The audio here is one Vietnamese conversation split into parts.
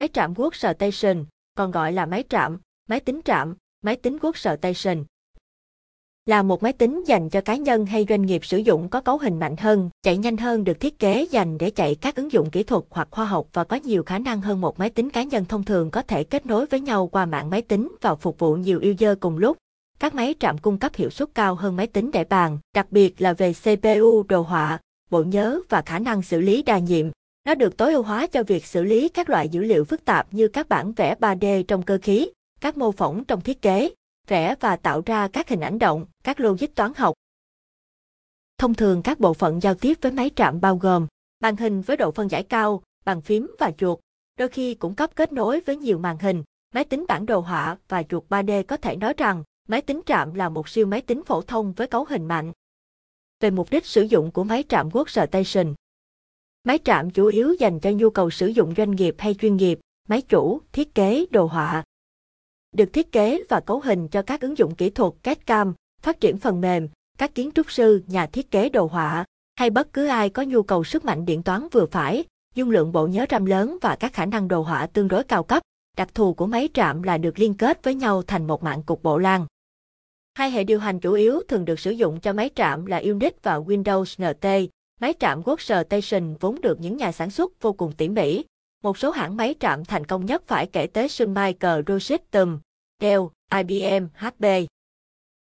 Máy trạm Workstation, còn gọi là máy trạm, máy tính trạm, máy tính Workstation, là một máy tính dành cho cá nhân hay doanh nghiệp sử dụng có cấu hình mạnh hơn, chạy nhanh hơn được thiết kế dành để chạy các ứng dụng kỹ thuật hoặc khoa học và có nhiều khả năng hơn một máy tính cá nhân thông thường có thể kết nối với nhau qua mạng máy tính và phục vụ nhiều user cùng lúc. Các máy trạm cung cấp hiệu suất cao hơn máy tính để bàn, đặc biệt là về CPU, đồ họa, bộ nhớ và khả năng xử lý đa nhiệm. Nó được tối ưu hóa cho việc xử lý các loại dữ liệu phức tạp như các bản vẽ 3D trong cơ khí, các mô phỏng trong thiết kế, vẽ và tạo ra các hình ảnh động, các logic toán học. Thông thường các bộ phận giao tiếp với máy trạm bao gồm màn hình với độ phân giải cao, bàn phím và chuột, đôi khi cũng cấp kết nối với nhiều màn hình, máy tính bản đồ họa và chuột 3D có thể nói rằng máy tính trạm là một siêu máy tính phổ thông với cấu hình mạnh. Về mục đích sử dụng của máy trạm Workstation Máy trạm chủ yếu dành cho nhu cầu sử dụng doanh nghiệp hay chuyên nghiệp, máy chủ, thiết kế, đồ họa. Được thiết kế và cấu hình cho các ứng dụng kỹ thuật CAD CAM, phát triển phần mềm, các kiến trúc sư, nhà thiết kế đồ họa, hay bất cứ ai có nhu cầu sức mạnh điện toán vừa phải, dung lượng bộ nhớ RAM lớn và các khả năng đồ họa tương đối cao cấp. Đặc thù của máy trạm là được liên kết với nhau thành một mạng cục bộ LAN. Hai hệ điều hành chủ yếu thường được sử dụng cho máy trạm là Unix và Windows NT. Máy trạm Workstation vốn được những nhà sản xuất vô cùng tỉ mỉ. Một số hãng máy trạm thành công nhất phải kể tới Sun Microsystems, Dell, IBM, HP.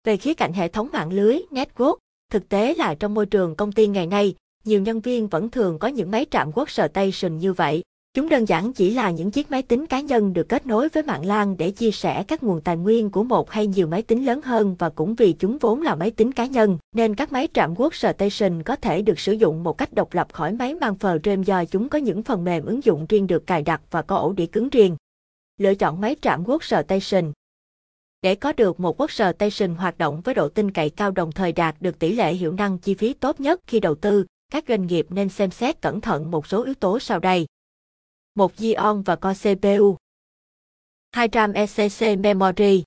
Về khía cạnh hệ thống mạng lưới, network, thực tế là trong môi trường công ty ngày nay, nhiều nhân viên vẫn thường có những máy trạm Workstation như vậy. Chúng đơn giản chỉ là những chiếc máy tính cá nhân được kết nối với mạng LAN để chia sẻ các nguồn tài nguyên của một hay nhiều máy tính lớn hơn và cũng vì chúng vốn là máy tính cá nhân, nên các máy trạm Workstation có thể được sử dụng một cách độc lập khỏi máy mang RAM do chúng có những phần mềm ứng dụng riêng được cài đặt và có ổ đĩa cứng riêng. Lựa chọn máy trạm Workstation Để có được một Workstation hoạt động với độ tin cậy cao đồng thời đạt được tỷ lệ hiệu năng chi phí tốt nhất khi đầu tư, các doanh nghiệp nên xem xét cẩn thận một số yếu tố sau đây một Xeon và core CPU. 2 RAM ECC memory.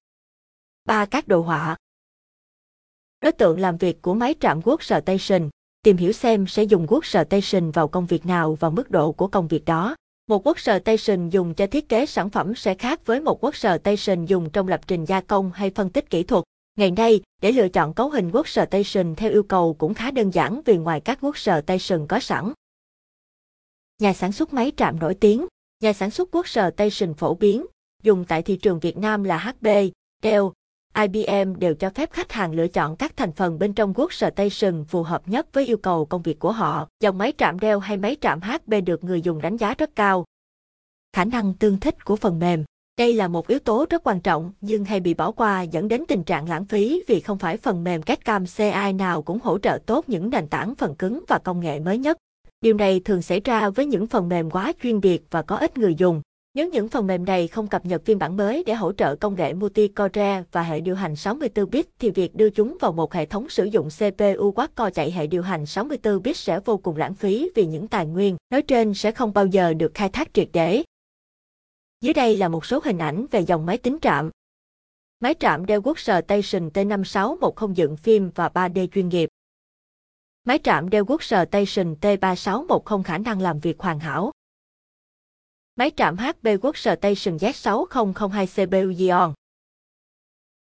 3 các đồ họa. Đối tượng làm việc của máy trạm Workstation, tìm hiểu xem sẽ dùng Workstation vào công việc nào và mức độ của công việc đó. Một Workstation dùng cho thiết kế sản phẩm sẽ khác với một Workstation dùng trong lập trình gia công hay phân tích kỹ thuật. Ngày nay, để lựa chọn cấu hình Workstation theo yêu cầu cũng khá đơn giản vì ngoài các Workstation có sẵn, nhà sản xuất máy trạm nổi tiếng, nhà sản xuất Workstation phổ biến, dùng tại thị trường Việt Nam là HP, Dell, IBM đều cho phép khách hàng lựa chọn các thành phần bên trong Workstation phù hợp nhất với yêu cầu công việc của họ. Dòng máy trạm Dell hay máy trạm HP được người dùng đánh giá rất cao. Khả năng tương thích của phần mềm đây là một yếu tố rất quan trọng nhưng hay bị bỏ qua dẫn đến tình trạng lãng phí vì không phải phần mềm CAD-CAM CI nào cũng hỗ trợ tốt những nền tảng phần cứng và công nghệ mới nhất. Điều này thường xảy ra với những phần mềm quá chuyên biệt và có ít người dùng. Nếu những phần mềm này không cập nhật phiên bản mới để hỗ trợ công nghệ multi-core và hệ điều hành 64-bit thì việc đưa chúng vào một hệ thống sử dụng CPU quad-core chạy hệ điều hành 64-bit sẽ vô cùng lãng phí vì những tài nguyên nói trên sẽ không bao giờ được khai thác triệt để. Dưới đây là một số hình ảnh về dòng máy tính trạm. Máy trạm Dell Workstation T5610 dựng phim và 3D chuyên nghiệp. Máy trạm Dell Workstation T3610 khả năng làm việc hoàn hảo. Máy trạm HP Workstation Z6002 CPU Xeon.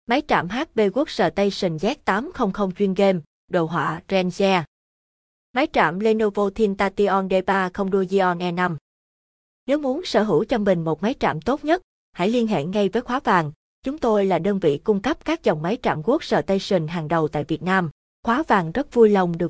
Máy trạm HP Workstation Z800 chuyên game, đồ họa Ranger. Máy trạm Lenovo ThinTation D3 đua Xeon E5. Nếu muốn sở hữu cho mình một máy trạm tốt nhất, hãy liên hệ ngay với Khóa Vàng. Chúng tôi là đơn vị cung cấp các dòng máy trạm Workstation hàng đầu tại Việt Nam. Khóa Vàng rất vui lòng được